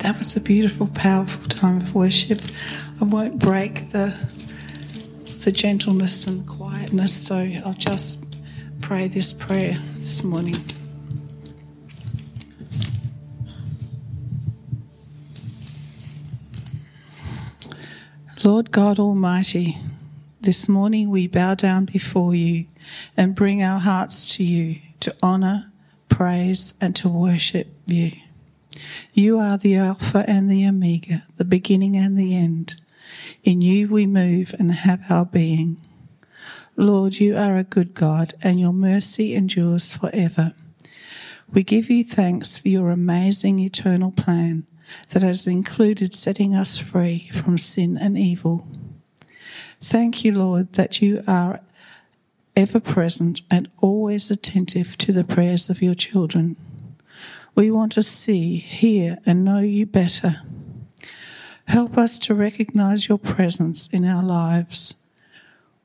That was a beautiful, powerful time of worship. I won't break the the gentleness and the quietness, so I'll just pray this prayer this morning. Lord God Almighty, this morning we bow down before you and bring our hearts to you to honour, praise, and to worship you. You are the Alpha and the Omega, the beginning and the end. In you we move and have our being. Lord, you are a good God, and your mercy endures forever. We give you thanks for your amazing eternal plan that has included setting us free from sin and evil. Thank you, Lord, that you are ever present and always attentive to the prayers of your children. We want to see, hear, and know you better. Help us to recognize your presence in our lives.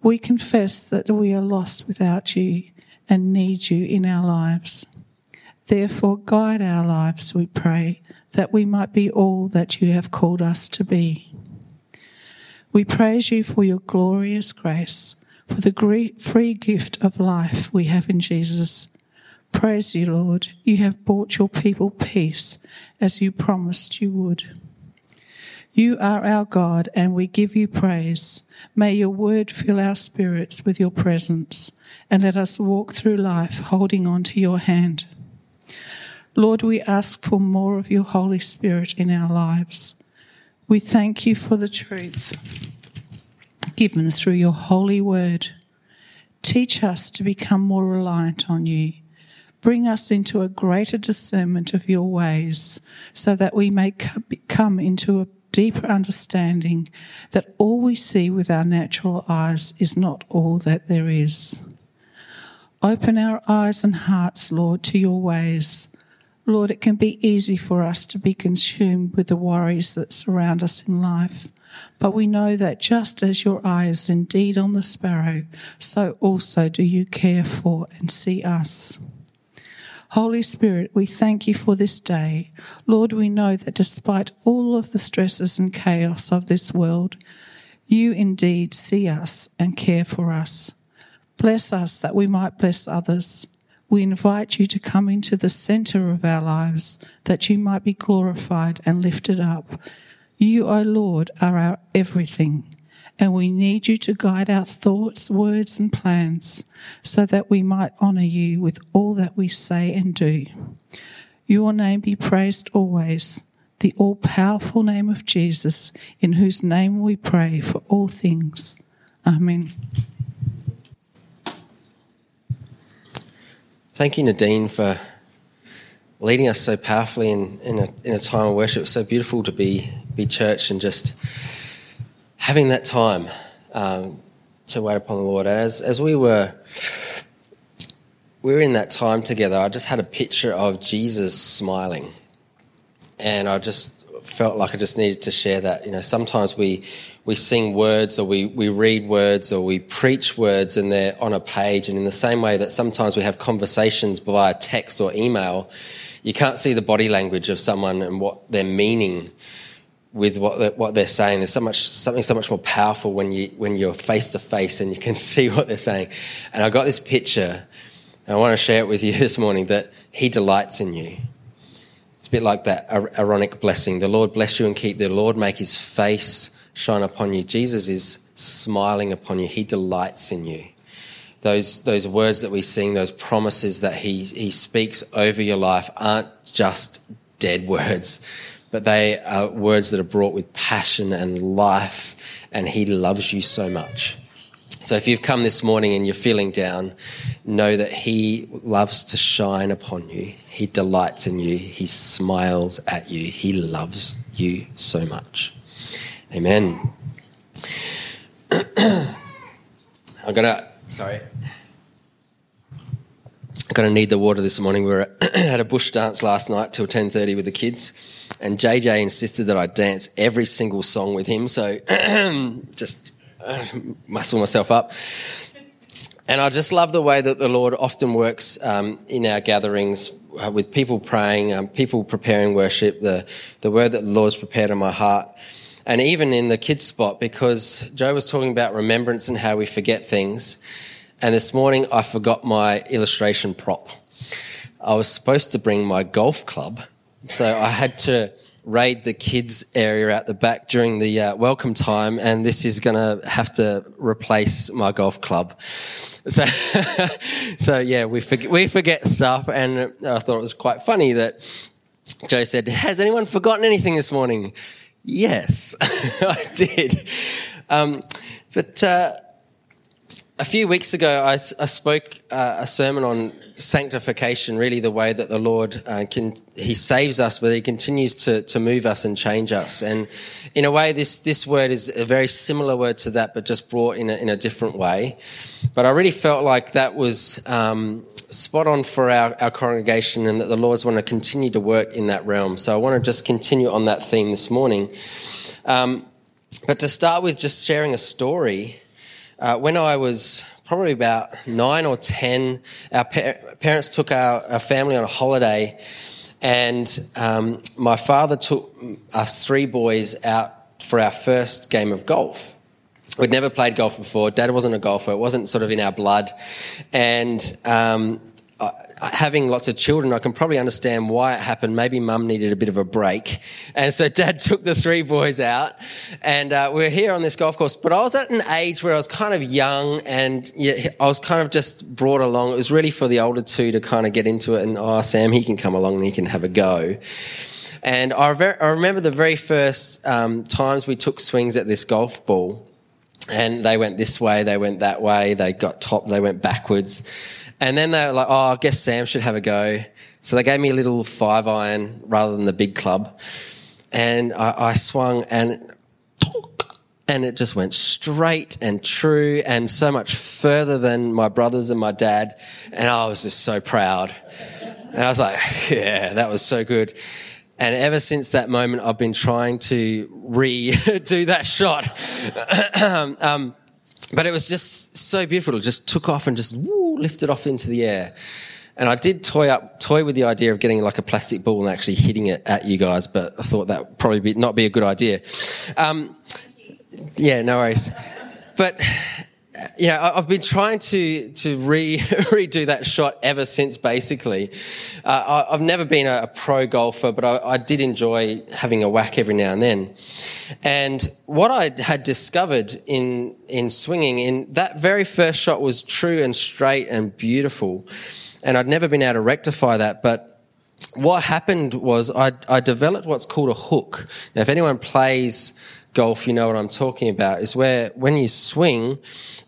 We confess that we are lost without you and need you in our lives. Therefore, guide our lives, we pray, that we might be all that you have called us to be. We praise you for your glorious grace, for the free gift of life we have in Jesus. Praise you, Lord. You have brought your people peace as you promised you would. You are our God, and we give you praise. May your word fill our spirits with your presence, and let us walk through life holding on to your hand. Lord, we ask for more of your Holy Spirit in our lives. We thank you for the truth given through your holy word. Teach us to become more reliant on you. Bring us into a greater discernment of your ways so that we may come into a deeper understanding that all we see with our natural eyes is not all that there is. Open our eyes and hearts, Lord, to your ways Lord, it can be easy for us to be consumed with the worries that surround us in life. But we know that just as your eye is indeed on the sparrow, so also do you care for and see us. Holy Spirit, we thank you for this day. Lord, we know that despite all of the stresses and chaos of this world, you indeed see us and care for us. Bless us that we might bless others. We invite you to come into the center of our lives that you might be glorified and lifted up. You, O Lord, are our everything, and we need you to guide our thoughts, words, and plans so that we might honor you with all that we say and do. Your name be praised always, the all powerful name of Jesus, in whose name we pray for all things. Amen. Thank you, Nadine, for leading us so powerfully in, in, a, in a time of worship. It's so beautiful to be, be church and just having that time um, to wait upon the Lord. As, as we were we were in that time together, I just had a picture of Jesus smiling. And I just felt like I just needed to share that. You know, sometimes we we sing words or we, we read words or we preach words and they're on a page. And in the same way that sometimes we have conversations via text or email, you can't see the body language of someone and what they're meaning with what what they're saying. There's so much something so much more powerful when you when you're face to face and you can see what they're saying. And I got this picture, and I want to share it with you this morning that He delights in you. It's a bit like that Aaronic blessing. The Lord bless you and keep. The Lord make His face shine upon you. Jesus is smiling upon you. He delights in you. Those, those words that we sing, those promises that he, he speaks over your life aren't just dead words, but they are words that are brought with passion and life, and he loves you so much. So if you've come this morning and you're feeling down, know that He loves to shine upon you. He delights in you. He smiles at you. He loves you so much. Amen. I'm gonna sorry. I'm gonna need the water this morning. We were at a bush dance last night till 10:30 with the kids, and JJ insisted that I dance every single song with him. So just uh, muscle myself up. And I just love the way that the Lord often works um, in our gatherings uh, with people praying, um, people preparing worship, the, the word that the Lord's prepared in my heart, and even in the kids' spot, because Joe was talking about remembrance and how we forget things. And this morning I forgot my illustration prop. I was supposed to bring my golf club, so I had to raid the kids area at the back during the uh, welcome time, and this is going to have to replace my golf club. So, so yeah, we forget, we forget stuff, and I thought it was quite funny that Joe said, "Has anyone forgotten anything this morning?" Yes, I did. Um, but uh, a few weeks ago, I, I spoke uh, a sermon on sanctification, really the way that the Lord uh, can, He saves us, but He continues to, to move us and change us. And in a way, this, this word is a very similar word to that, but just brought in a, in a different way. But I really felt like that was um, spot on for our, our congregation and that the Lord's want to continue to work in that realm. So I want to just continue on that theme this morning. Um, but to start with, just sharing a story. Uh, when I was probably about nine or ten, our pa- parents took our, our, family on a holiday, and um, my father took us three boys out for our first game of golf. We'd never played golf before. Dad wasn't a golfer. It wasn't sort of in our blood. And um, having lots of children, I can probably understand why it happened. Maybe mum needed a bit of a break. And so dad took the three boys out and uh, we are here on this golf course. But I was at an age where I was kind of young and yeah, I was kind of just brought along. It was really for the older two to kind of get into it and, oh, Sam, he can come along and he can have a go. And I, I remember the very first um, times we took swings at this golf ball and they went this way, they went that way, they got top, they went backwards. And then they were like, oh, I guess Sam should have a go. So they gave me a little five iron rather than the big club. And I, I swung and and it just went straight and true and so much further than my brothers and my dad. And I was just so proud. And I was like, yeah, that was so good. And ever since that moment, I've been trying to redo that shot. um, but it was just so beautiful. It just took off and just woo, lifted off into the air. And I did toy up, toy with the idea of getting like a plastic ball and actually hitting it at you guys, but I thought that would probably be, not be a good idea. Um, yeah, no worries. But you know, I've been trying to to re, redo that shot ever since. Basically, uh, I've never been a, a pro golfer, but I, I, did enjoy having a whack every now and then. And what I had discovered in in swinging in that very first shot was true and straight and beautiful, and I'd never been able to rectify that, but what happened was I, I, developed what's called a hook. Now, if anyone plays golf, you know what I'm talking about, is where when you swing,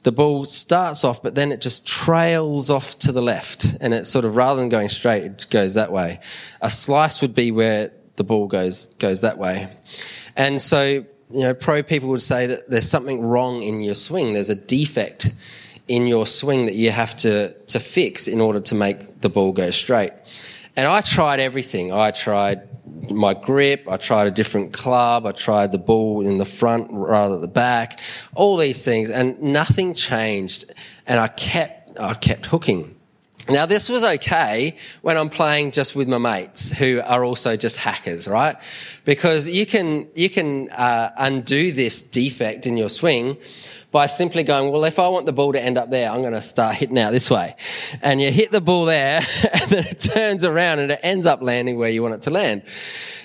the ball starts off, but then it just trails off to the left. And it sort of, rather than going straight, it goes that way. A slice would be where the ball goes, goes that way. And so, you know, pro people would say that there's something wrong in your swing. There's a defect in your swing that you have to, to fix in order to make the ball go straight. And I tried everything. I tried my grip. I tried a different club. I tried the ball in the front rather than the back. All these things, and nothing changed. And I kept, I kept hooking. Now, this was okay when I'm playing just with my mates who are also just hackers, right? Because you can, you can uh, undo this defect in your swing by simply going, well, if I want the ball to end up there, I'm going to start hitting out this way. And you hit the ball there and then it turns around and it ends up landing where you want it to land.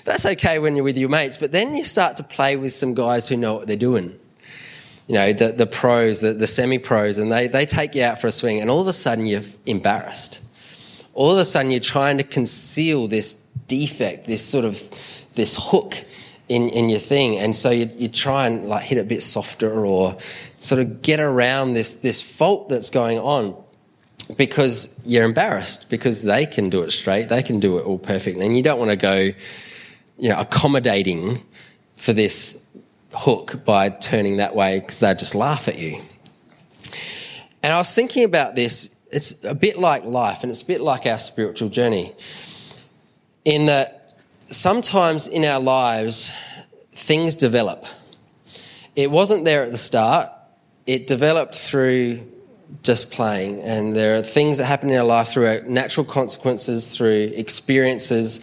That's okay when you're with your mates, but then you start to play with some guys who know what they're doing. You know, the, the pros, the, the semi pros, and they, they take you out for a swing and all of a sudden you're embarrassed. All of a sudden you're trying to conceal this defect, this sort of, this hook in, in your thing. And so you, you try and like hit it a bit softer or sort of get around this, this fault that's going on because you're embarrassed because they can do it straight. They can do it all perfectly. And you don't want to go, you know, accommodating for this hook by turning that way because they'll just laugh at you. And I was thinking about this. It's a bit like life and it's a bit like our spiritual journey in that sometimes in our lives, things develop. It wasn't there at the start, it developed through just playing. And there are things that happen in our life through our natural consequences, through experiences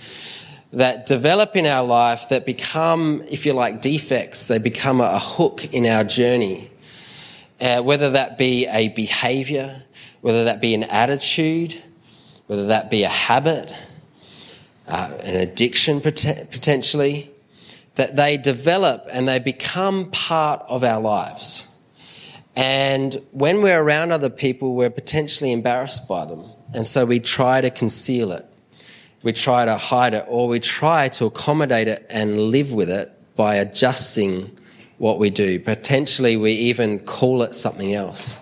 that develop in our life that become, if you like, defects. They become a, hook in our journey. Uh, whether that be a behavior, whether that be an attitude, whether that be a habit, uh, an addiction pot- potentially, that they develop and they become part of our lives. And when we're around other people, we're potentially embarrassed by them. And so we try to conceal it. We try to hide it, or we try to accommodate it and live with it by adjusting what we do. Potentially, we even call it something else.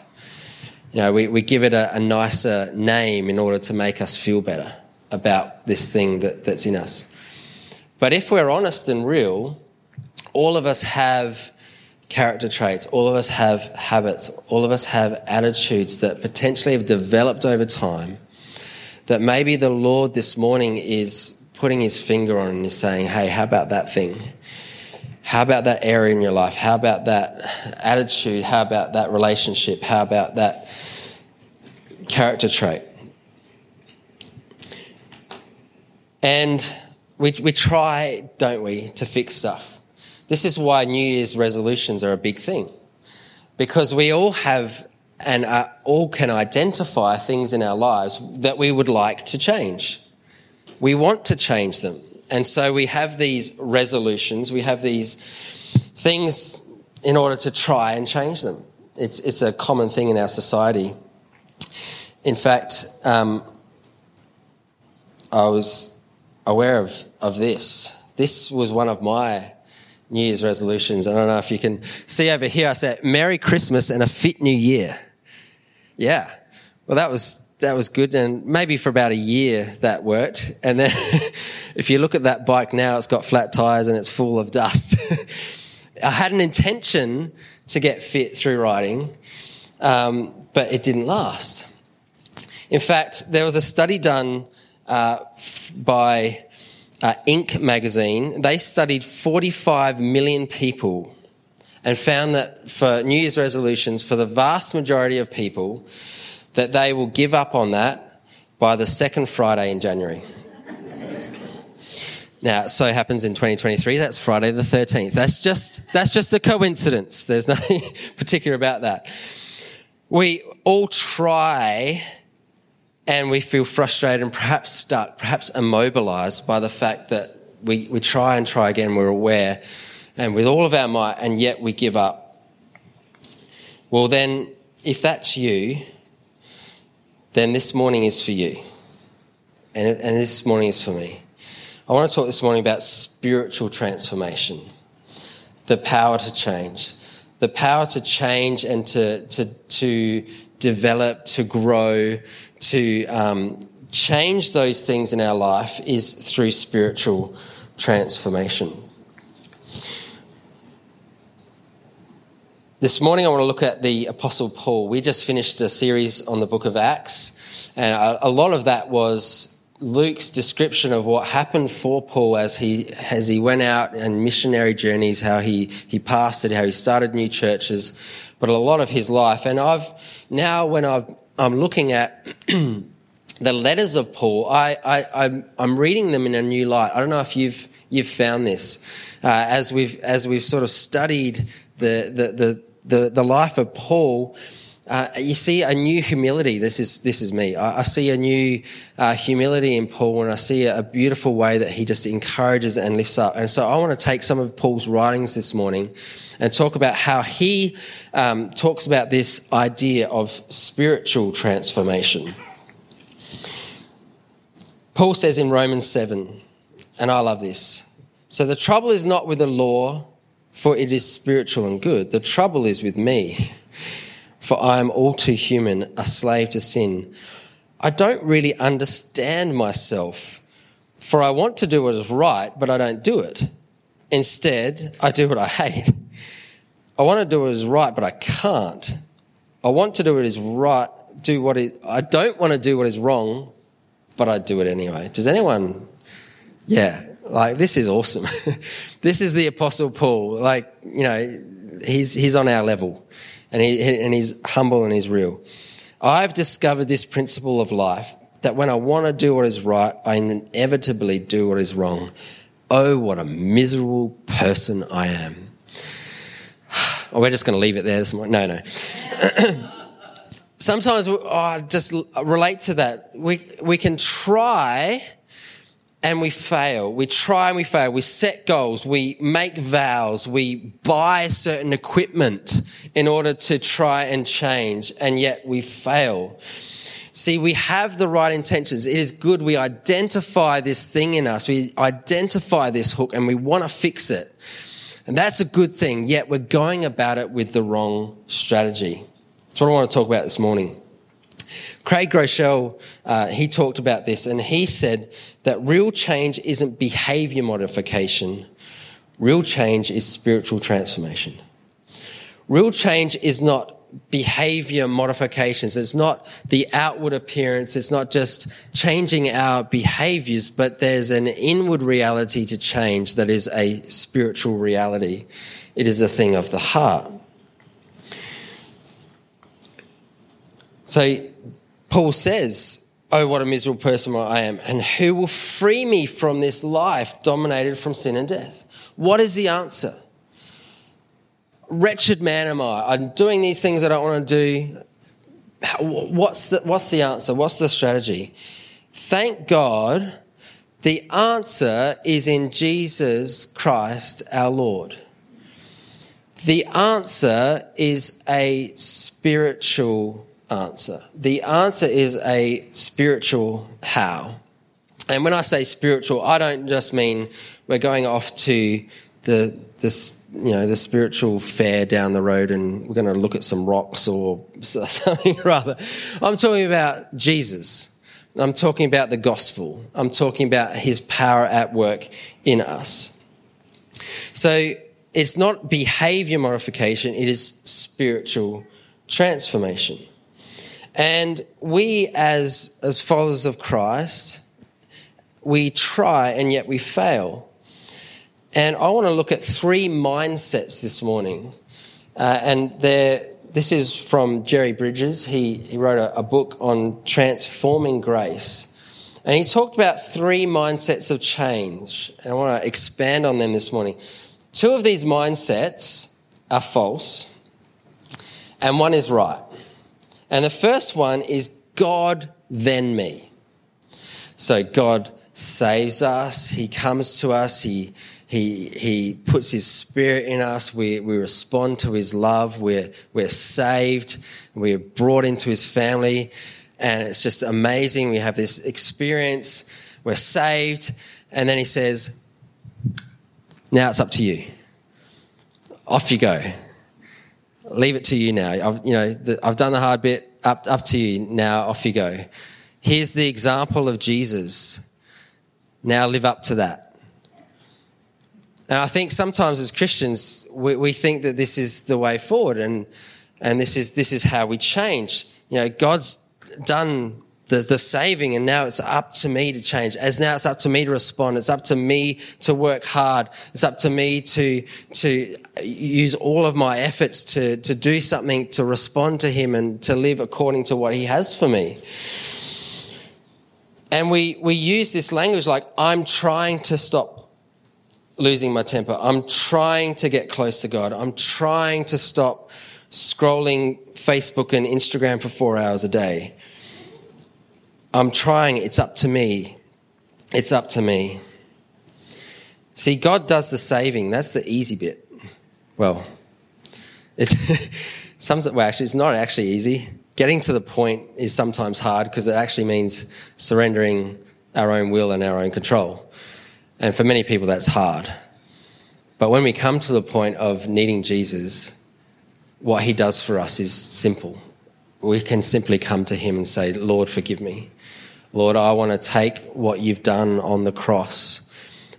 You know, we, we give it a, a nicer name in order to make us feel better about this thing that, that's in us. But if we're honest and real, all of us have character traits, all of us have habits, all of us have attitudes that potentially have developed over time that maybe the Lord this morning is putting his finger on and is saying, hey, how about that thing? How about that area in your life? How about that attitude? How about that relationship? How about that character trait? And we, we try, don't we, to fix stuff. This is why New Year's resolutions are a big thing. Because we all have and uh, all can identify things in our lives that we would like to change. We want to change them. And so we have these resolutions, we have these things in order to try and change them. It's, it's a common thing in our society. In fact, um, I was aware of, of this. This was one of my New Year's resolutions. I don't know if you can see over here. I said, Merry Christmas and a fit new year. Yeah. Well, that was, that was good. And maybe for about a year that worked. And then if you look at that bike now, it's got flat tires and it's full of dust. I had an intention to get fit through riding, um, but it didn't last. In fact, there was a study done uh, by uh, Inc. magazine. They studied 45 million people and found that for New Year's resolutions, for the vast majority of people, that they will give up on that by the second Friday in January. Now, it so happens in 2023, that's Friday the 13th. That's just, that's just a coincidence. There's nothing particular about that. We all try and we feel frustrated and perhaps stuck, perhaps immobilized by the fact that we, we try and try again, we're aware, and with all of our might, and yet we give up. Well, then, if that's you, then this morning is for you. And, and this morning is for me. I want to talk this morning about spiritual transformation, the power to change, the power to change and to, to, to develop, to grow, to um, change those things in our life is through spiritual transformation. This morning, I want to look at the Apostle Paul. We just finished a series on the book of Acts, and a lot of that was Luke's description of what happened for Paul as he as he went out and missionary journeys, how he he pastored, how he started new churches, but a lot of his life. And I've now, when I've I'm looking at the letters of Paul, I, I, I'm, I'm reading them in a new light. I don't know if you've, you've found this. Uh, as, we've, as we've sort of studied the, the, the, the, the life of Paul, uh, you see a new humility. This is this is me. I, I see a new uh, humility in Paul, and I see a, a, beautiful way that he just encourages and lifts up. And so, I want to take some of Paul's writings this morning and talk about how he um, talks about this idea of spiritual transformation. Paul says in Romans seven, and I love this. So the trouble is not with the law, for it is spiritual and good. The trouble is with me for I am all too human, a slave to sin. I don't really understand myself, for I want to do what is right, but I don't do it. Instead, I do what I hate. I want to do what is right, but I can't. I want to do what is right, do what is, I don't want to do what is wrong, but I do it anyway. Does anyone, yeah, like this is awesome. this is the apostle Paul. Like, you know, he's, he's on our level and, he, and he's humble and he's real. I've discovered this principle of life that when I want to do what is right, I inevitably do what is wrong. Oh, what a miserable person I am. Oh, we're just going to leave it there this morning. No, no. Sometimes oh, I just relate to that. We, we can try and we fail. We try and we fail. We set goals. We make vows. We buy certain equipment in order to try and change, and yet we fail. See, we have the right intentions. It is good. We identify this thing in us. We identify this hook and we want to fix it. And that's a good thing, yet we're going about it with the wrong strategy. That's what I want to talk about this morning. Craig Groeschel, uh, he talked about this and he said that real change isn't behavior modification. Real change is spiritual transformation. Real change is not behavior modifications. It's not the outward appearance. It's not just changing our behaviors, but there's an inward reality to change that is a spiritual reality. It is a thing of the heart. So Paul says, Oh, what a miserable person I am. And who will free me from this life dominated from sin and death? What is the answer? wretched man am I? I'm doing these things I don't want to do. What's the, what's the answer? What's the strategy? Thank God the answer is in Jesus Christ our Lord. The answer is a spiritual answer. The answer is a spiritual how. And when I say spiritual, I don't just mean we're going off to the this you know the spiritual fair down the road and we're going to look at some rocks or something rather. I'm talking about jesus. I'm talking about the gospel. I'm talking about his power at work in us. So it's not behavior modification it is spiritual transformation and we as as followers of christ we try and yet we fail and I want to look at three mindsets this morning. Uh, and this is from Jerry Bridges. He, he wrote a, a book on transforming grace. And he talked about three mindsets of change. And I want to expand on them this morning. Two of these mindsets are false, and one is right. And the first one is God, then me. So God saves us, He comes to us, He he, he puts His Spirit in us. We, we respond to His love. We're, we're saved. We're brought into His family. And it's just amazing. We have this experience. We're saved. And then He says, Now it's up to you. Off you go. Leave it to you now. I've, you know, the, I've done the hard bit. Up, up to you. Now off you go. Here's the example of Jesus. Now live up to that. And I think sometimes as Christians, we, we think that this is the way forward and, and this is, this is how we change. You know, God's done the, the saving and now it's up to me to change. As now it's up to me to respond. It's up to me to work hard. It's up to me to, to use all of my efforts to, to do something to respond to him and to live according to what he has for me. And we, we use this language like, I'm trying to stop losing my temper. I'm trying to get close to God. I'm trying to stop scrolling Facebook and Instagram for four hours a day. I'm trying. It's up to me. It's up to me. See, God does the saving. That's the easy bit. Well, it's some, well, actually, it's not actually easy. Getting to the point is sometimes hard because it actually means surrendering our own will and our own control. And for many people, that's hard. But when we come to the point of needing Jesus, what he does for us is simple. We can simply come to him and say, Lord, forgive me. Lord, I want to take what you've done on the cross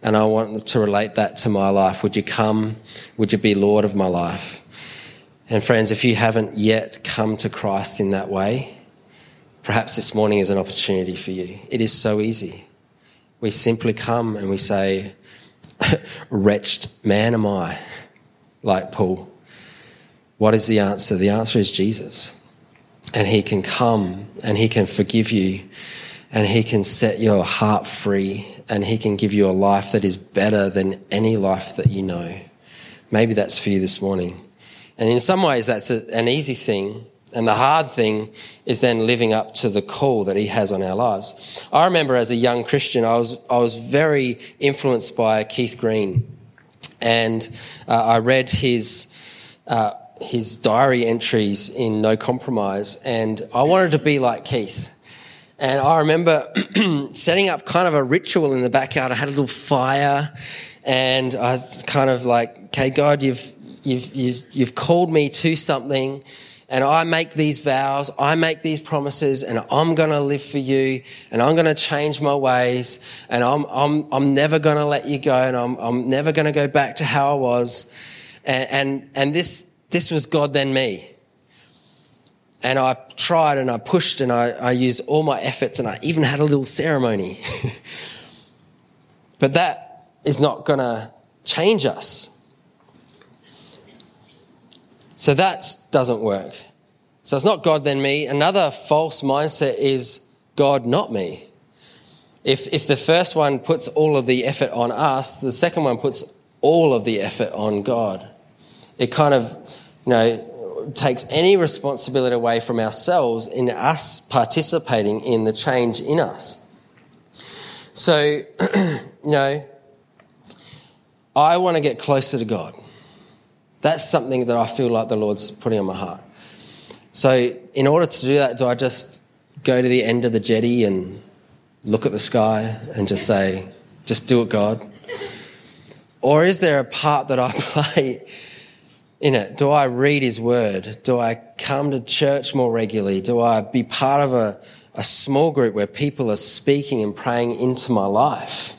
and I want to relate that to my life. Would you come? Would you be Lord of my life? And friends, if you haven't yet come to Christ in that way, perhaps this morning is an opportunity for you. It is so easy. We simply come and we say, Wretched man am I, like Paul. What is the answer? The answer is Jesus. and He can come and He can forgive you and He can set your heart free and He can give you a life that is better than any life that you know. Maybe that's for you this morning. And in some ways, that's a, an easy thing. And the hard thing is then living up to the call that he has on our lives. I remember as a young Christian, I was, I was very influenced by Keith Green. And uh, I read his, uh, his diary entries in No Compromise, and I wanted to be like Keith. And I remember setting up kind of a ritual in the backyard. I had a little fire, and I was kind of like, okay, God, you've, you've, you've, you've called me to something and I make these vows, I make these promises, and I'm going to live for you, and I'm going to change my ways, and I'm, I'm, I'm never going to let you go, and I'm, I'm never going to go back to how I was. And, and, and this, this was God then me. And I tried and I pushed and I, I used all my efforts and I even had a little ceremony. but that is not going to change us. So that doesn't work. So it's not God then me. Another false mindset is God not me. If, if the first one puts all of the effort on us, the second one puts all of the effort on God. It kind of, you know, takes any responsibility away from ourselves in us participating in the change in us. So, you know, I want to get closer to God. That's something that I feel like the Lord's putting on my heart. So, in order to do that, do I just go to the end of the jetty and look at the sky and just say, just do it, God? Or is there a part that I play in it? Do I read His Word? Do I come to church more regularly? Do I be part of a, a small group where people are speaking and praying into my life?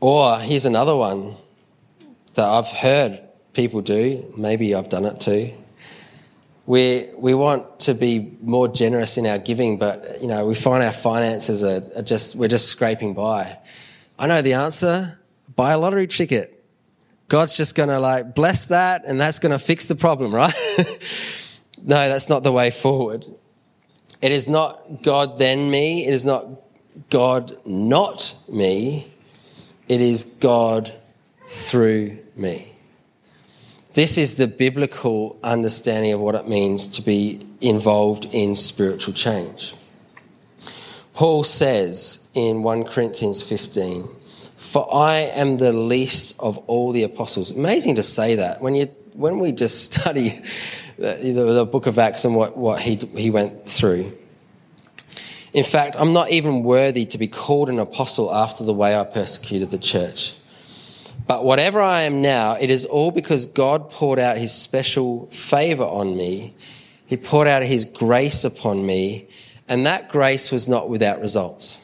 Or here's another one that I've heard people do, maybe I've done it too. We, we want to be more generous in our giving, but you know, we find our finances are, are just, we're just scraping by. I know the answer. Buy a lottery ticket. God's just going to like bless that and that's going to fix the problem, right? no, that's not the way forward. It is not God then me. It is not God not me. It is God through me. This is the biblical understanding of what it means to be involved in spiritual change. Paul says in 1 Corinthians 15, For I am the least of all the apostles. Amazing to say that. When, you, when we just study the, the book of Acts and what, what he, he went through. In fact, I'm not even worthy to be called an apostle after the way I persecuted the church. But whatever I am now, it is all because God poured out his special favor on me. He poured out his grace upon me, and that grace was not without results.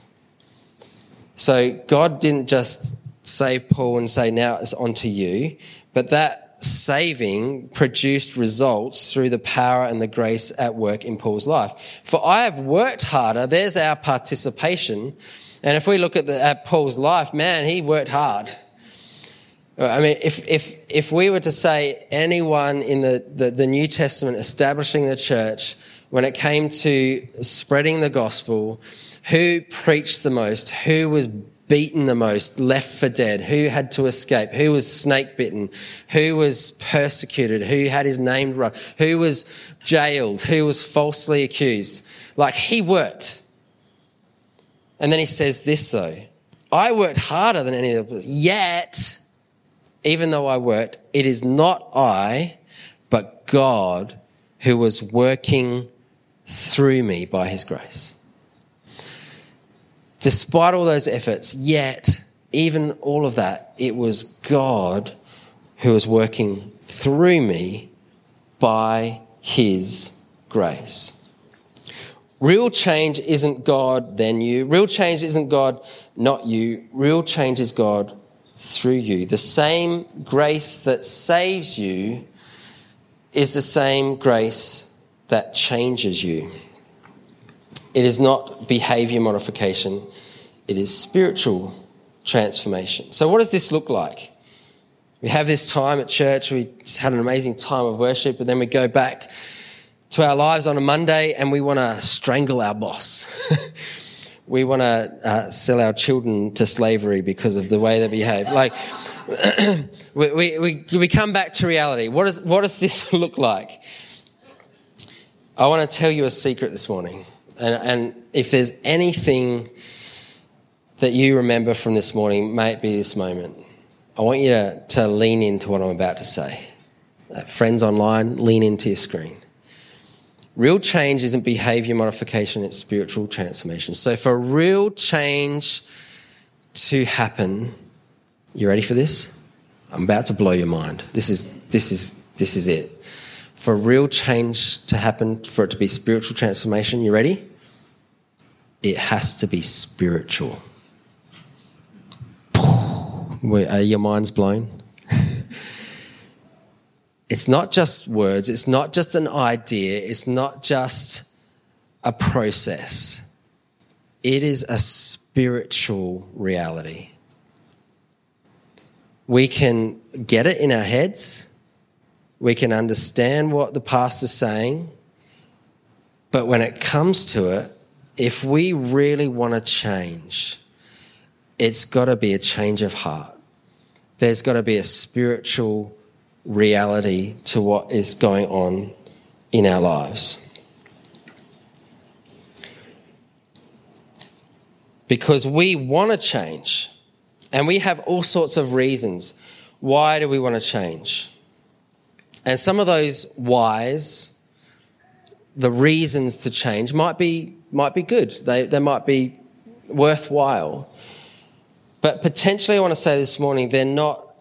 So God didn't just save Paul and say, now it's on to you, but that saving produced results through the power and the grace at work in Paul's life. For I have worked harder. There's our participation. And if we look at, the, at Paul's life, man, he worked hard. Uh, I mean, if, if, if we were to say anyone in the, the, the, New Testament establishing the church, when it came to spreading the gospel, who preached the most, who was beaten the most, left for dead, who had to escape, who was snake bitten, who was persecuted, who had his name run, who was jailed, who was falsely accused. Like he worked. And then he says this though, I worked harder than any of them, yet even though I worked, it is not I, but God who was working through me by his grace. Despite all those efforts, yet, even all of that, it was God who was working through me by his grace. Real change isn't God, then you. Real change isn't God, not you. Real change is God through you. The same grace that saves you is the same grace that changes you. It is not behavior modification, it is spiritual transformation. So, what does this look like? We have this time at church, we had an amazing time of worship, and then we go back to our lives on a Monday and we want to strangle our boss. we want to uh, sell our children to slavery because of the way they behave. Like, we, we, we, we come back to reality. What, is, what does this look like? I want to tell you a secret this morning. And, and if there's anything that you remember from this morning, may it be this moment. I want you to, to lean into what I'm about to say. Uh, friends online, lean into your screen. Real change isn't behavior modification, it's spiritual transformation. So, for real change to happen, you ready for this? I'm about to blow your mind. This is, this is, this is it. For real change to happen, for it to be spiritual transformation, you ready? It has to be spiritual. Wait, are your minds blown? it's not just words, it's not just an idea, it's not just a process. It is a spiritual reality. We can get it in our heads, we can understand what the pastor's saying, but when it comes to it, if we really want to change, it's got to be a change of heart there's got to be a spiritual reality to what is going on in our lives. Because we want to change, and we have all sorts of reasons. Why do we want to change? And some of those whys, the reasons to change, might be, might be good. They, they might be worthwhile. But potentially, I want to say this morning, they're not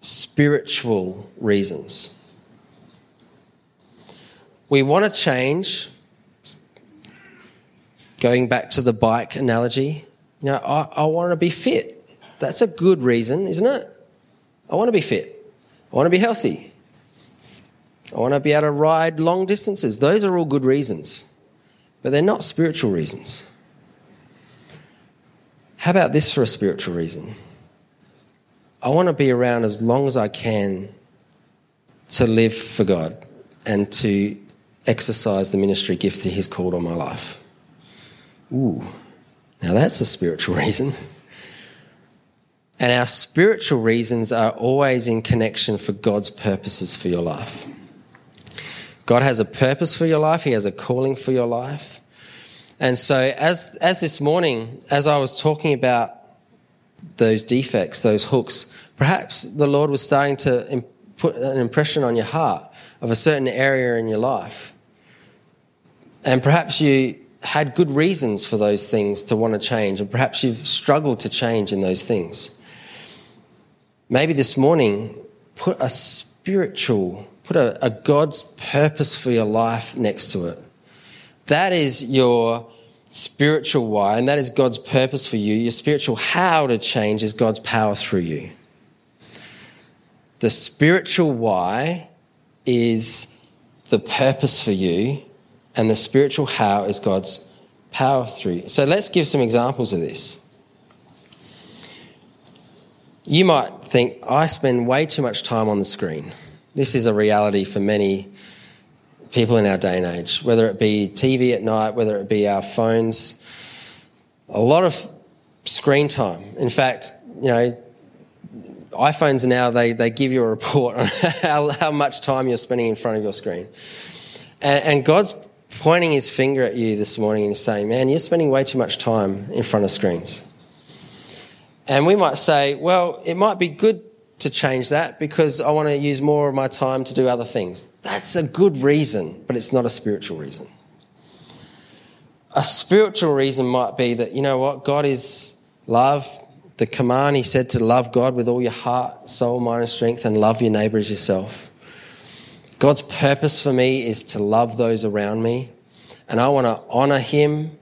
spiritual reasons. We want to change. Going back to the bike analogy, you know, I, I want to be fit. That's a good reason, isn't it? I want to be fit. I want to be healthy. I want to be able to ride long distances. Those are all good reasons, but they're not spiritual reasons. How about this for a spiritual reason? I want to be around as long as I can to live for God and to exercise the ministry gift that He's called on my life. Ooh, now that's a spiritual reason. And our spiritual reasons are always in connection for God's purposes for your life. God has a purpose for your life, He has a calling for your life. And so, as, as this morning, as I was talking about those defects, those hooks, perhaps the Lord was starting to put an impression on your heart of a certain area in your life. And perhaps you had good reasons for those things to want to change, and perhaps you've struggled to change in those things. Maybe this morning, put a spiritual, put a, a God's purpose for your life next to it that is your spiritual why, and that is God's purpose for you. Your spiritual how to change is God's power through you. The spiritual why is the purpose for you, and the spiritual how is God's power through you. So let's give some examples of this. You might think, I spend way too much time on the screen. This is a reality for many people in our day and age, whether it be TV at night, whether it be our phones, a lot of screen time. In fact, you know, iPhones now, they, they give you a report on how, how much time you're spending in front of your screen. And, and God's pointing his finger at you this morning and saying, man, you're spending way too much time in front of screens. And we might say, well, it might be good to change that because I want to use more of my time to do other things. That's a good reason, but it's not a spiritual reason. A spiritual reason might be that, you know what, God is love. The command, he said to love God with all your heart, soul, mind, and strength, and love your neighbor as yourself. God's purpose for me is to love those around me, and I want to honor him,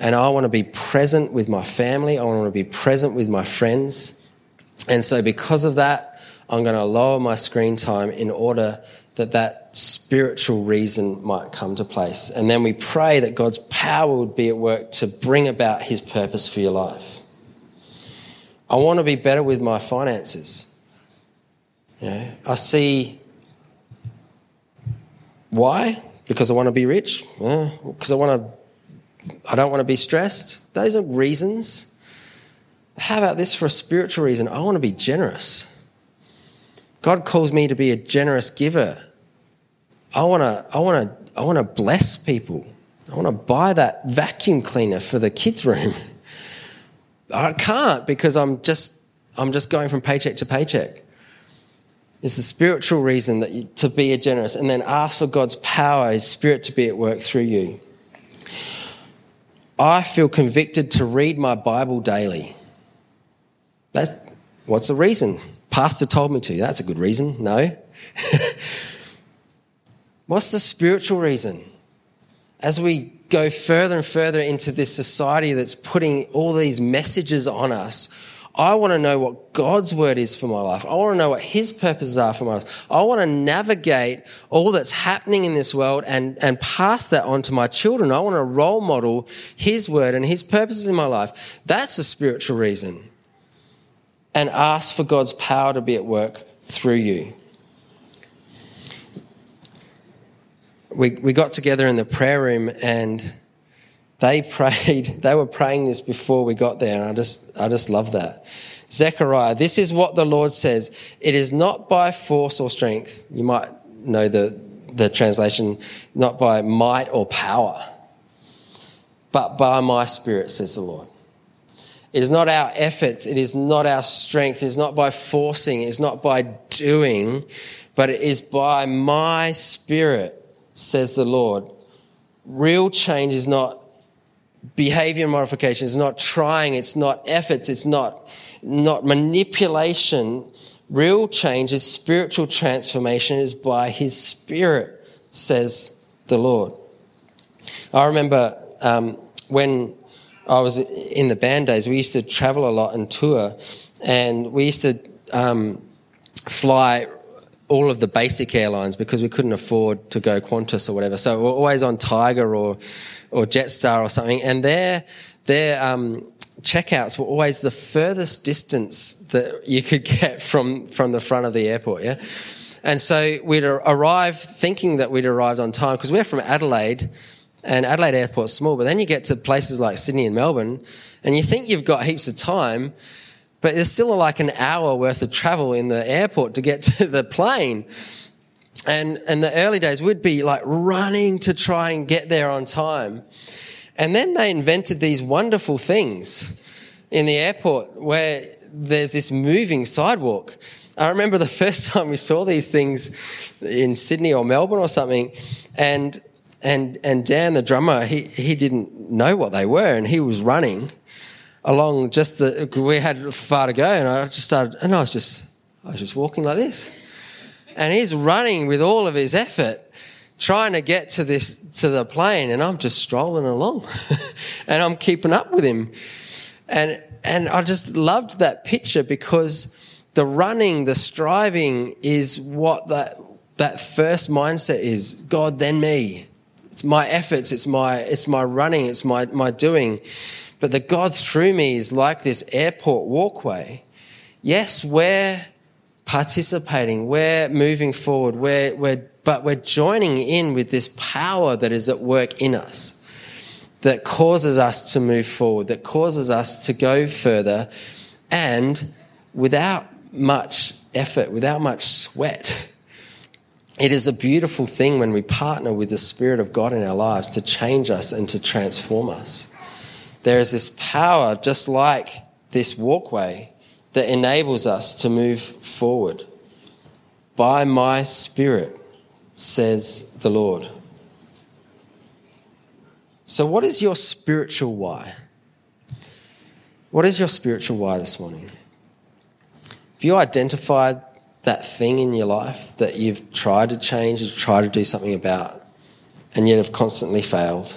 and I want to be present with my family, I want to be present with my friends. And so, because of that, I'm going to lower my screen time in order that that spiritual reason might come to place. And then we pray that God's power would be at work to bring about his purpose for your life. I want to be better with my finances. You know, I see why? Because I want to be rich? Eh, because I want to, I don't want to be stressed? Those are reasons. How about this for a spiritual reason? I want to be generous. God calls me to be a generous giver. I want to, I want to, I want to bless people. I want to buy that vacuum cleaner for the kids' room. I can't because I'm just, I'm just going from paycheck to paycheck. It's the spiritual reason that you, to be a generous, and then ask for God's power, His Spirit to be at work through you. I feel convicted to read my Bible daily. That's what's the reason? Pastor told me to. That's a good reason. No. what's the spiritual reason? As we go further and further into this society that's putting all these messages on us, I want to know what God's word is for my life. I want to know what His purposes are for my life. I want to navigate all that's happening in this world and, and pass that on to my children. I want to role model His word and His purposes in my life. That's a spiritual reason. And ask for God's power to be at work through you. We, we got together in the prayer room and they prayed, they were praying this before we got there, and I just, I just love that. Zechariah, this is what the Lord says. It is not by force or strength. You might know the, the translation, not by might or power, but by my spirit, says the Lord. It is not our efforts. It is not our strength. It is not by forcing. It is not by doing, but it is by my spirit, says the Lord. Real change is not behavior modification. It's not trying. It's not efforts. It's not, not manipulation. Real change is spiritual transformation is by his spirit, says the Lord. I remember um, when I was in the band days, we used to travel a lot and tour, and we used to um, fly all of the basic airlines because we couldn't afford to go Qantas or whatever. So we're always on Tiger or or Jetstar or something, and their their um, checkouts were always the furthest distance that you could get from from the front of the airport. Yeah, and so we'd arrive thinking that we'd arrived on time because we're from Adelaide, and Adelaide Airport's small. But then you get to places like Sydney and Melbourne, and you think you've got heaps of time. But there's still like an hour worth of travel in the airport to get to the plane. And in the early days, we'd be like running to try and get there on time. And then they invented these wonderful things in the airport where there's this moving sidewalk. I remember the first time we saw these things in Sydney or Melbourne or something, and and and Dan, the drummer, he he didn't know what they were, and he was running along just the. We had far to go, and I just started, and I was just I was just walking like this. And he's running with all of his effort trying to get to this to the plane and I'm just strolling along and I'm keeping up with him. And and I just loved that picture because the running the striving is what that that first mindset is. God then me it's my efforts it's my it's my running it's my my doing but the God through me is like this airport walkway yes we're participating, we're moving forward, we're, we're, but we're joining in with this power that is at work in us that causes us to move forward, that causes us to go further, and without much effort, without much sweat. It is a beautiful thing when we partner with the Spirit of God in our lives to change us and to transform us. There is this power, just like this walkway, that enables us to move forward. By my Spirit, says the Lord. So, what is your spiritual why? What is your spiritual why this morning? Have you identified that thing in your life that you've tried to change, you've tried to do something about, and yet have constantly failed?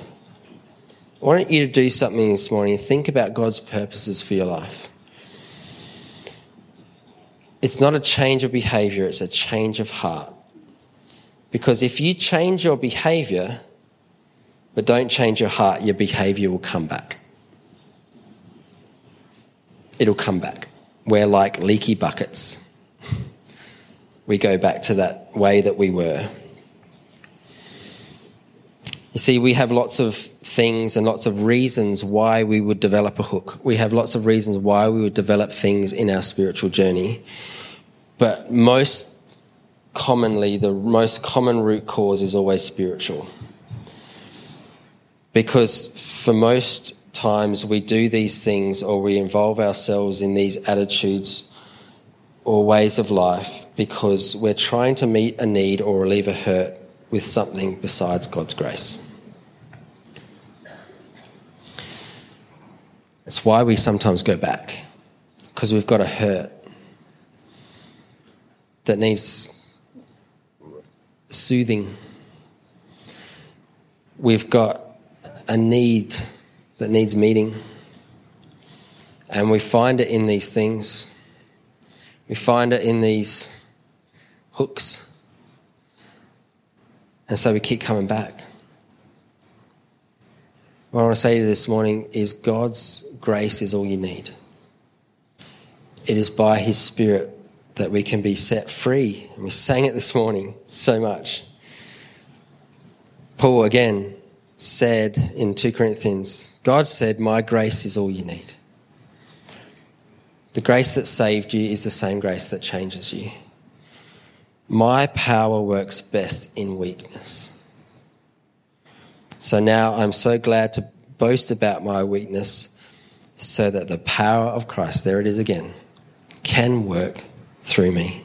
I want you to do something this morning. Think about God's purposes for your life. It's not a change of behavior, it's a change of heart. Because if you change your behavior, but don't change your heart, your behavior will come back. It'll come back. We're like leaky buckets. We go back to that way that we were. You see, we have lots of things and lots of reasons why we would develop a hook. We have lots of reasons why we would develop things in our spiritual journey. But most commonly, the most common root cause is always spiritual. Because for most times we do these things or we involve ourselves in these attitudes or ways of life because we're trying to meet a need or relieve a hurt with something besides God's grace. It's why we sometimes go back, because we've got a hurt that needs soothing. We've got a need that needs meeting. And we find it in these things. We find it in these hooks. And so we keep coming back. What I want to say to you this morning is God's grace is all you need. It is by His Spirit that we can be set free. And we sang it this morning so much. Paul again said in 2 Corinthians, God said, My grace is all you need. The grace that saved you is the same grace that changes you. My power works best in weakness. So now I'm so glad to boast about my weakness so that the power of Christ, there it is again, can work through me.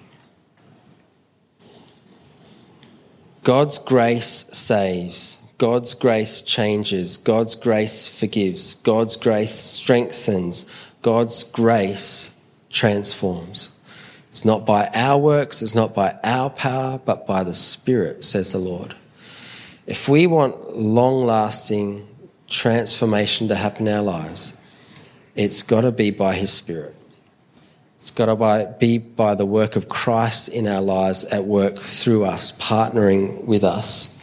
God's grace saves. God's grace changes. God's grace forgives. God's grace strengthens. God's grace transforms. It's not by our works, it's not by our power, but by the Spirit, says the Lord. If we want long lasting transformation to happen in our lives, it's got to be by His Spirit. It's got to be by the work of Christ in our lives at work through us, partnering with us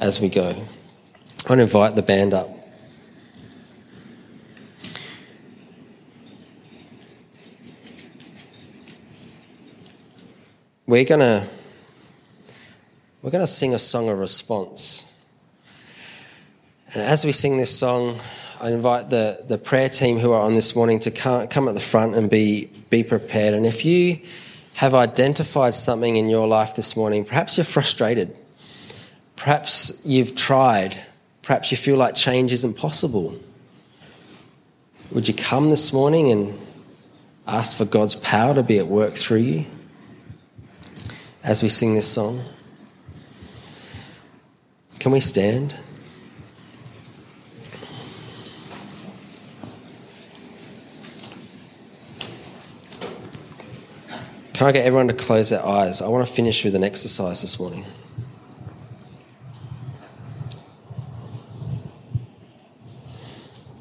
as we go. I want to invite the band up. We're going to we're to sing a song of response. And as we sing this song, I invite the, the prayer team who are on this morning to come, come at the front and be, be prepared. And if you have identified something in your life this morning, perhaps you're frustrated, perhaps you've tried, perhaps you feel like change isn't possible. Would you come this morning and ask for God's power to be at work through you as we sing this song? Can we stand? Can I get everyone to close their eyes? I want to finish with an exercise this morning.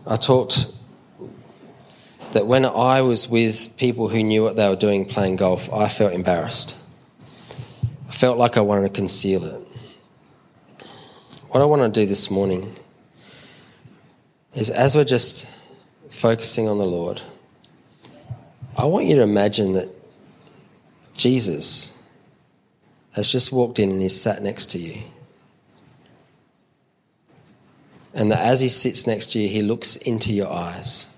I talked that when I was with people who knew what they were doing playing golf, I felt embarrassed. I felt like I wanted to conceal it. What I want to do this morning is as we're just focusing on the Lord, I want you to imagine that Jesus has just walked in and he's sat next to you. And that as he sits next to you, he looks into your eyes.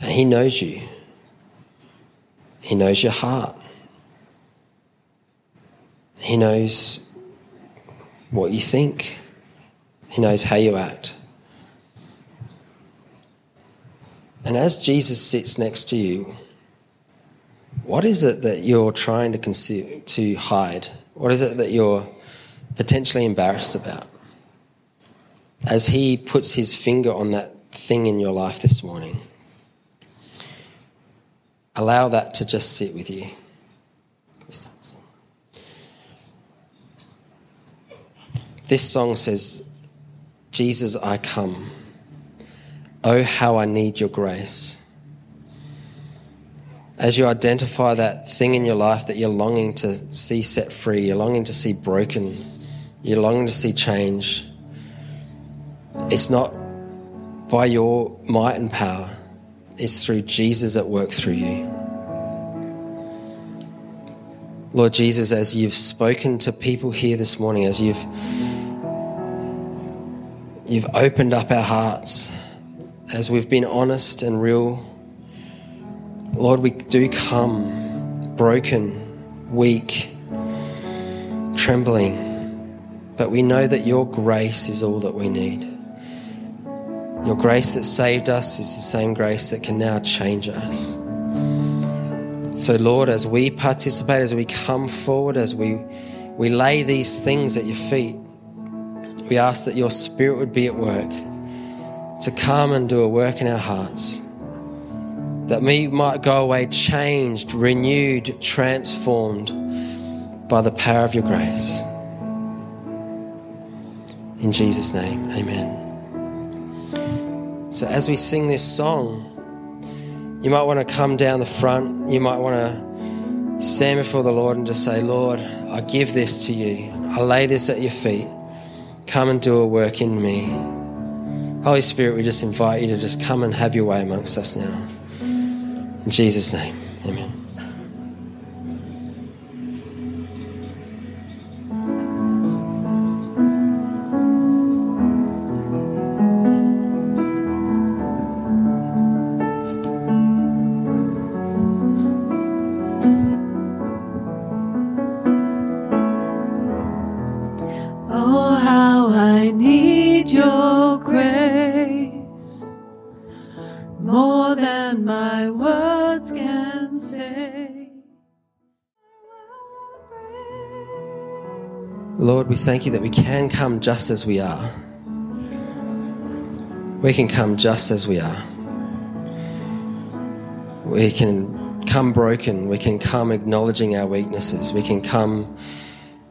And he knows you. He knows your heart. He knows what you think. He knows how you act. And as Jesus sits next to you, what is it that you're trying to conceal, to hide? What is it that you're potentially embarrassed about? As he puts his finger on that thing in your life this morning, allow that to just sit with you. This song says, Jesus, I come. Oh, how I need your grace as you identify that thing in your life that you're longing to see set free, you're longing to see broken, you're longing to see change, it's not by your might and power, it's through Jesus at work through you. Lord Jesus, as you've spoken to people here this morning, as you've you've opened up our hearts as we've been honest and real. Lord, we do come broken, weak, trembling, but we know that your grace is all that we need. Your grace that saved us is the same grace that can now change us. So, Lord, as we participate, as we come forward, as we, we lay these things at your feet, we ask that your Spirit would be at work to come and do a work in our hearts. That we might go away changed, renewed, transformed by the power of your grace. In Jesus' name, amen. So, as we sing this song, you might want to come down the front. You might want to stand before the Lord and just say, Lord, I give this to you. I lay this at your feet. Come and do a work in me. Holy Spirit, we just invite you to just come and have your way amongst us now. In Jesus' name, amen. Thank you that we can come just as we are. We can come just as we are. We can come broken. We can come acknowledging our weaknesses. We can come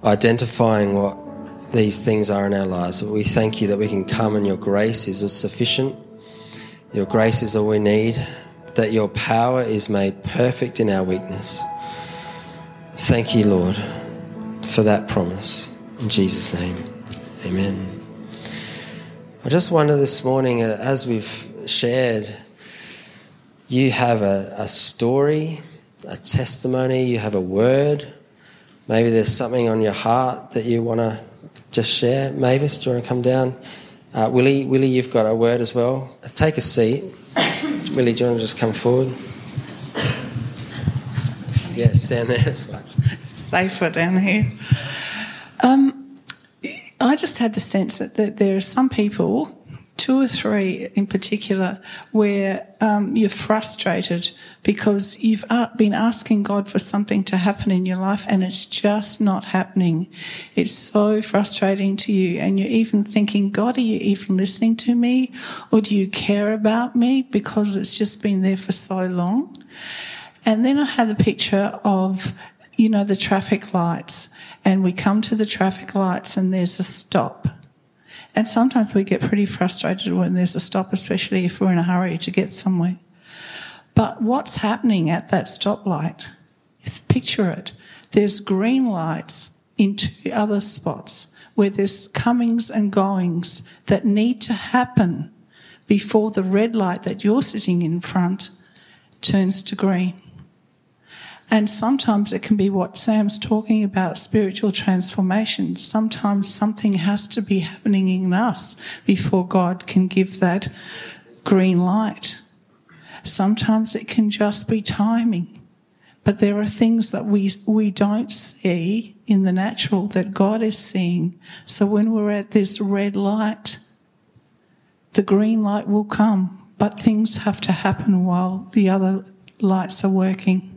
identifying what these things are in our lives. We thank you that we can come and your grace is sufficient. Your grace is all we need. That your power is made perfect in our weakness. Thank you, Lord, for that promise. In Jesus' name, amen. I just wonder this morning, uh, as we've shared, you have a, a story, a testimony, you have a word. Maybe there's something on your heart that you want to just share. Mavis, do you want to come down? Uh, Willie, Willie, you've got a word as well. Uh, Take a seat. Willie, do you want to just come forward? Yes, stand there. It's safer down here. Um, I just had the sense that, that there are some people, two or three in particular, where um, you're frustrated because you've uh, been asking God for something to happen in your life and it's just not happening. It's so frustrating to you, and you're even thinking, God, are you even listening to me? Or do you care about me? Because it's just been there for so long. And then I had the picture of, you know, the traffic lights. And we come to the traffic lights and there's a stop. And sometimes we get pretty frustrated when there's a stop, especially if we're in a hurry to get somewhere. But what's happening at that stoplight? Picture it. There's green lights in two other spots where there's comings and goings that need to happen before the red light that you're sitting in front turns to green. And sometimes it can be what Sam's talking about spiritual transformation. Sometimes something has to be happening in us before God can give that green light. Sometimes it can just be timing. But there are things that we, we don't see in the natural that God is seeing. So when we're at this red light, the green light will come, but things have to happen while the other lights are working.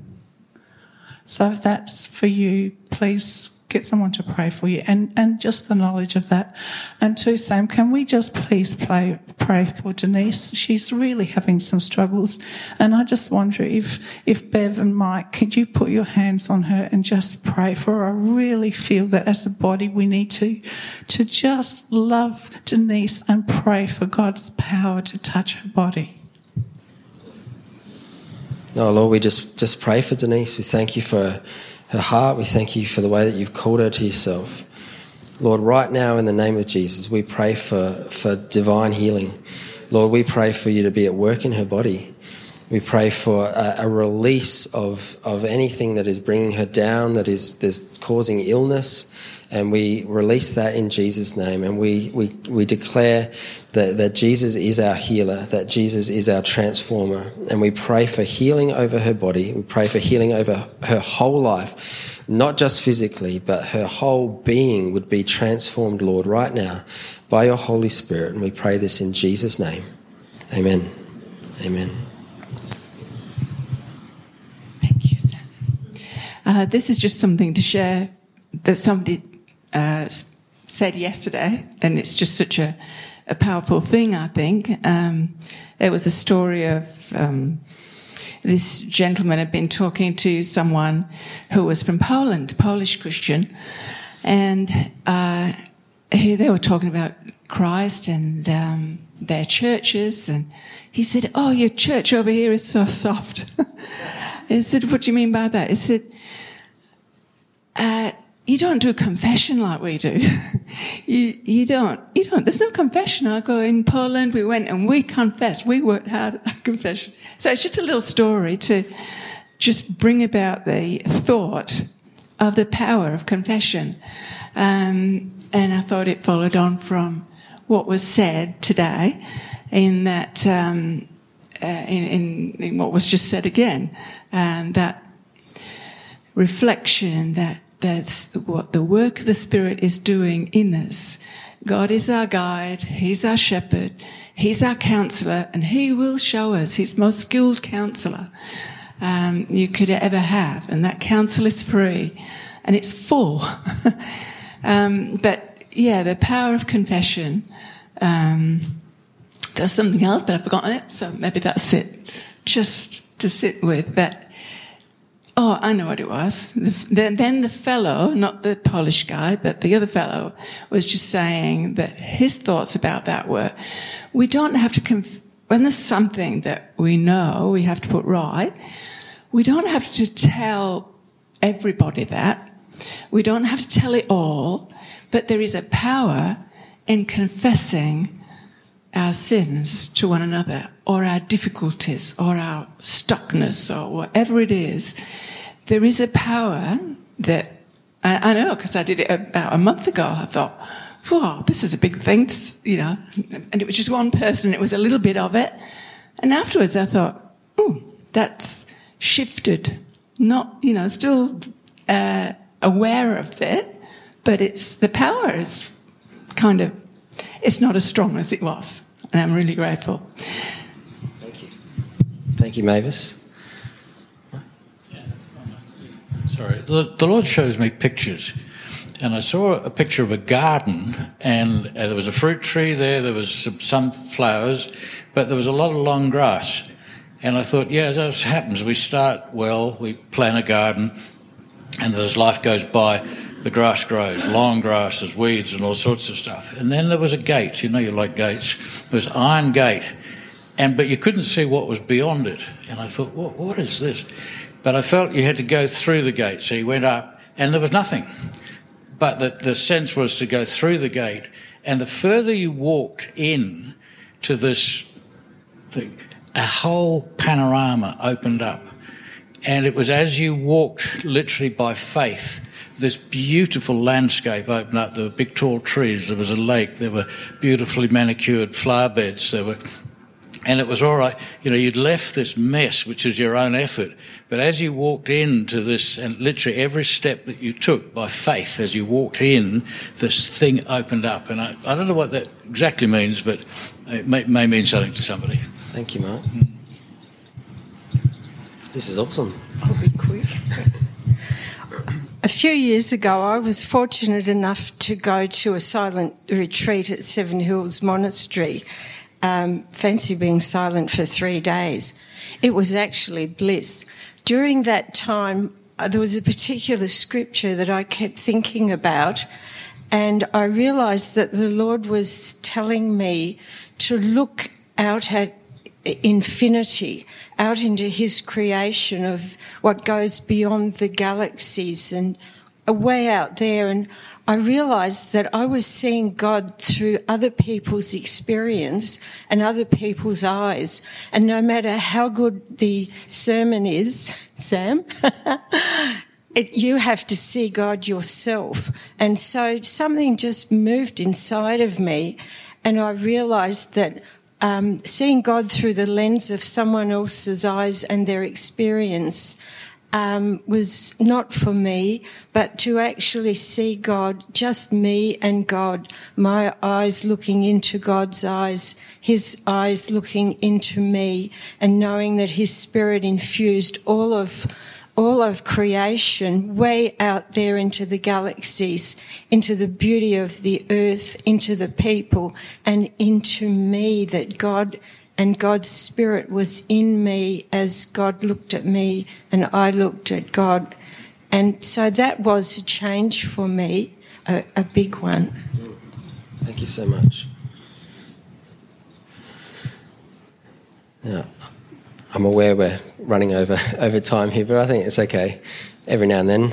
So if that's for you, please get someone to pray for you and, and just the knowledge of that. And to Sam, can we just please play, pray for Denise? She's really having some struggles. And I just wonder if, if Bev and Mike, could you put your hands on her and just pray for her? I really feel that as a body we need to, to just love Denise and pray for God's power to touch her body. Oh Lord, we just, just pray for Denise. We thank you for her heart. We thank you for the way that you've called her to yourself. Lord, right now in the name of Jesus, we pray for, for divine healing. Lord, we pray for you to be at work in her body. We pray for a, a release of, of anything that is bringing her down, that is that's causing illness, and we release that in Jesus' name. And we, we, we declare that, that Jesus is our healer, that Jesus is our transformer. And we pray for healing over her body. We pray for healing over her whole life, not just physically, but her whole being would be transformed, Lord, right now by your Holy Spirit. And we pray this in Jesus' name. Amen. Amen. Thank you. Uh, this is just something to share that somebody said yesterday, and it's just such a, a powerful thing, I think. Um, it was a story of um, this gentleman had been talking to someone who was from Poland, Polish Christian, and uh, he, they were talking about Christ and um, their churches, and he said, "Oh, your church over here is so soft." I said, "What do you mean by that?" He said, uh, "You don't do confession like we do. you, you don't. You don't. There's no confession. I go in Poland. We went and we confessed. We worked hard at confession. So it's just a little story to just bring about the thought of the power of confession. Um, and I thought it followed on from what was said today, in that um, uh, in, in, in what was just said again, and that reflection that that's what the work of the Spirit is doing in us. God is our guide, He's our shepherd, He's our counselor, and He will show us His most skilled counselor um, you could ever have. And that counsel is free and it's full. um, but yeah, the power of confession. Um, there's something else, but I've forgotten it, so maybe that's it. Just to sit with that. Oh, I know what it was. The, then, the fellow, not the Polish guy, but the other fellow, was just saying that his thoughts about that were, we don't have to, conf- when there's something that we know we have to put right, we don't have to tell everybody that. We don't have to tell it all, but there is a power in confessing our sins to one another or our difficulties or our stuckness or whatever it is, there is a power that I, I know because I did it about a month ago. I thought, wow, this is a big thing, you know, and it was just one person. It was a little bit of it. And afterwards I thought, oh, that's shifted. Not, you know, still uh, aware of it, but it's the power is kind of it's not as strong as it was, and I'm really grateful. Thank you. Thank you, Mavis. Sorry, the, the Lord shows me pictures, and I saw a picture of a garden, and uh, there was a fruit tree there, there was some, some flowers, but there was a lot of long grass. And I thought, yeah, that happens, we start well, we plant a garden, and as life goes by, the grass grows, long grass, there's weeds and all sorts of stuff. And then there was a gate, you know you like gates, there was iron gate, and but you couldn't see what was beyond it. And I thought, what, what is this? But I felt you had to go through the gate, so you went up, and there was nothing. But the, the sense was to go through the gate, and the further you walked in to this thing, a whole panorama opened up. And it was as you walked literally by faith, this beautiful landscape opened up. There were big tall trees, there was a lake, there were beautifully manicured flower beds, there were and it was all right. You know, you'd left this mess, which is your own effort. But as you walked into this, and literally every step that you took by faith as you walked in, this thing opened up. And I, I don't know what that exactly means, but it may, may mean something to somebody. Thank you, Mark. This is awesome. I'll be quick. A few years ago, I was fortunate enough to go to a silent retreat at Seven Hills Monastery. Um, fancy being silent for three days. It was actually bliss. During that time, uh, there was a particular scripture that I kept thinking about, and I realized that the Lord was telling me to look out at infinity, out into his creation of what goes beyond the galaxies and way out there, and I realized that I was seeing God through other people's experience and other people's eyes. And no matter how good the sermon is, Sam, it, you have to see God yourself. And so something just moved inside of me, and I realized that um, seeing God through the lens of someone else's eyes and their experience um, was not for me, but to actually see God, just me and God, my eyes looking into God's eyes, His eyes looking into me, and knowing that His Spirit infused all of all of creation way out there into the galaxies, into the beauty of the earth, into the people, and into me that God and God's Spirit was in me as God looked at me and I looked at God. And so that was a change for me, a, a big one. Thank you so much. Yeah. I'm aware we're running over over time here, but I think it's okay every now and then.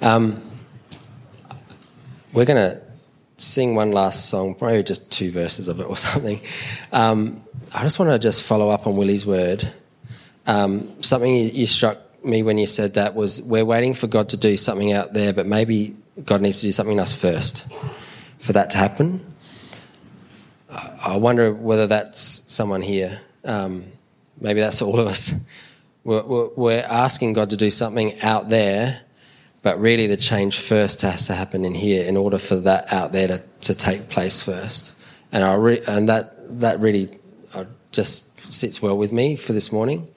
Um, we're going to sing one last song, probably just two verses of it or something. Um, I just want to just follow up on Willie's word. Um, something you, struck me when you said that was we're waiting for God to do something out there, but maybe God needs to do something in us first for that to happen. I wonder whether that's someone here. Um, maybe that's all of us. We're, we're, asking God to do something out there, but really the change first has to happen in here in order for that out there to, to take place first. And I re- and that that really uh, just sits well with me for this morning.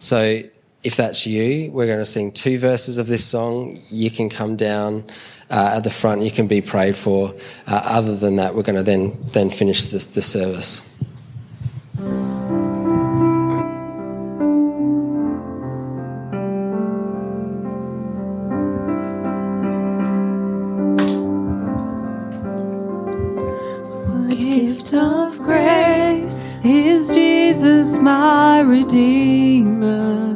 So if that's you, we're going to sing two verses of this song. You can come down uh, at the front. You can be prayed for. Uh, other than that, we're going to then then finish this, the service. Jesus, my Redeemer.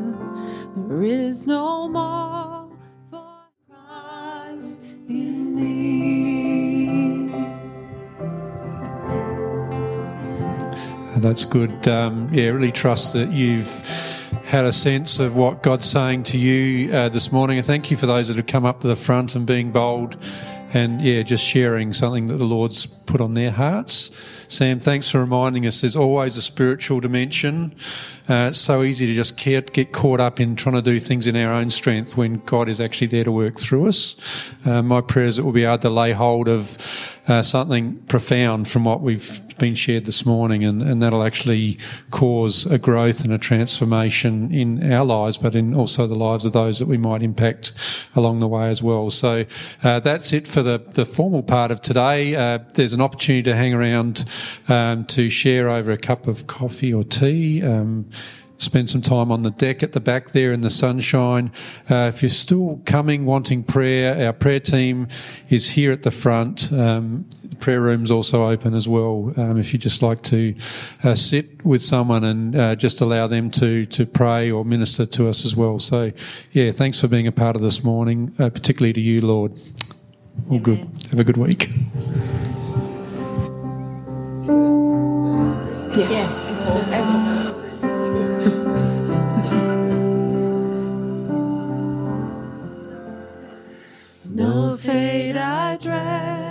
There is no more for Christ in me. That's good. Um, yeah, really trust that you've had a sense of what God's saying to you uh, this morning. And thank you for those that have come up to the front and being bold and, yeah, just sharing something that the Lord's put on their hearts. Sam, thanks for reminding us there's always a spiritual dimension. Uh, it's so easy to just get caught up in trying to do things in our own strength when God is actually there to work through us. Uh, my prayer is that we'll be able to lay hold of uh, something profound from what we've been shared this morning, and, and that'll actually cause a growth and a transformation in our lives, but in also the lives of those that we might impact along the way as well. So uh, that's it for the, the formal part of today. Uh, there's an opportunity to hang around um, to share over a cup of coffee or tea. Um, spend some time on the deck at the back there in the sunshine. Uh, if you're still coming wanting prayer, our prayer team is here at the front. Um, the prayer room's also open as well. Um, if you just like to uh, sit with someone and uh, just allow them to to pray or minister to us as well. So, yeah, thanks for being a part of this morning, uh, particularly to you, Lord. All good. Have a good week. Yeah. yeah. No fate I dread.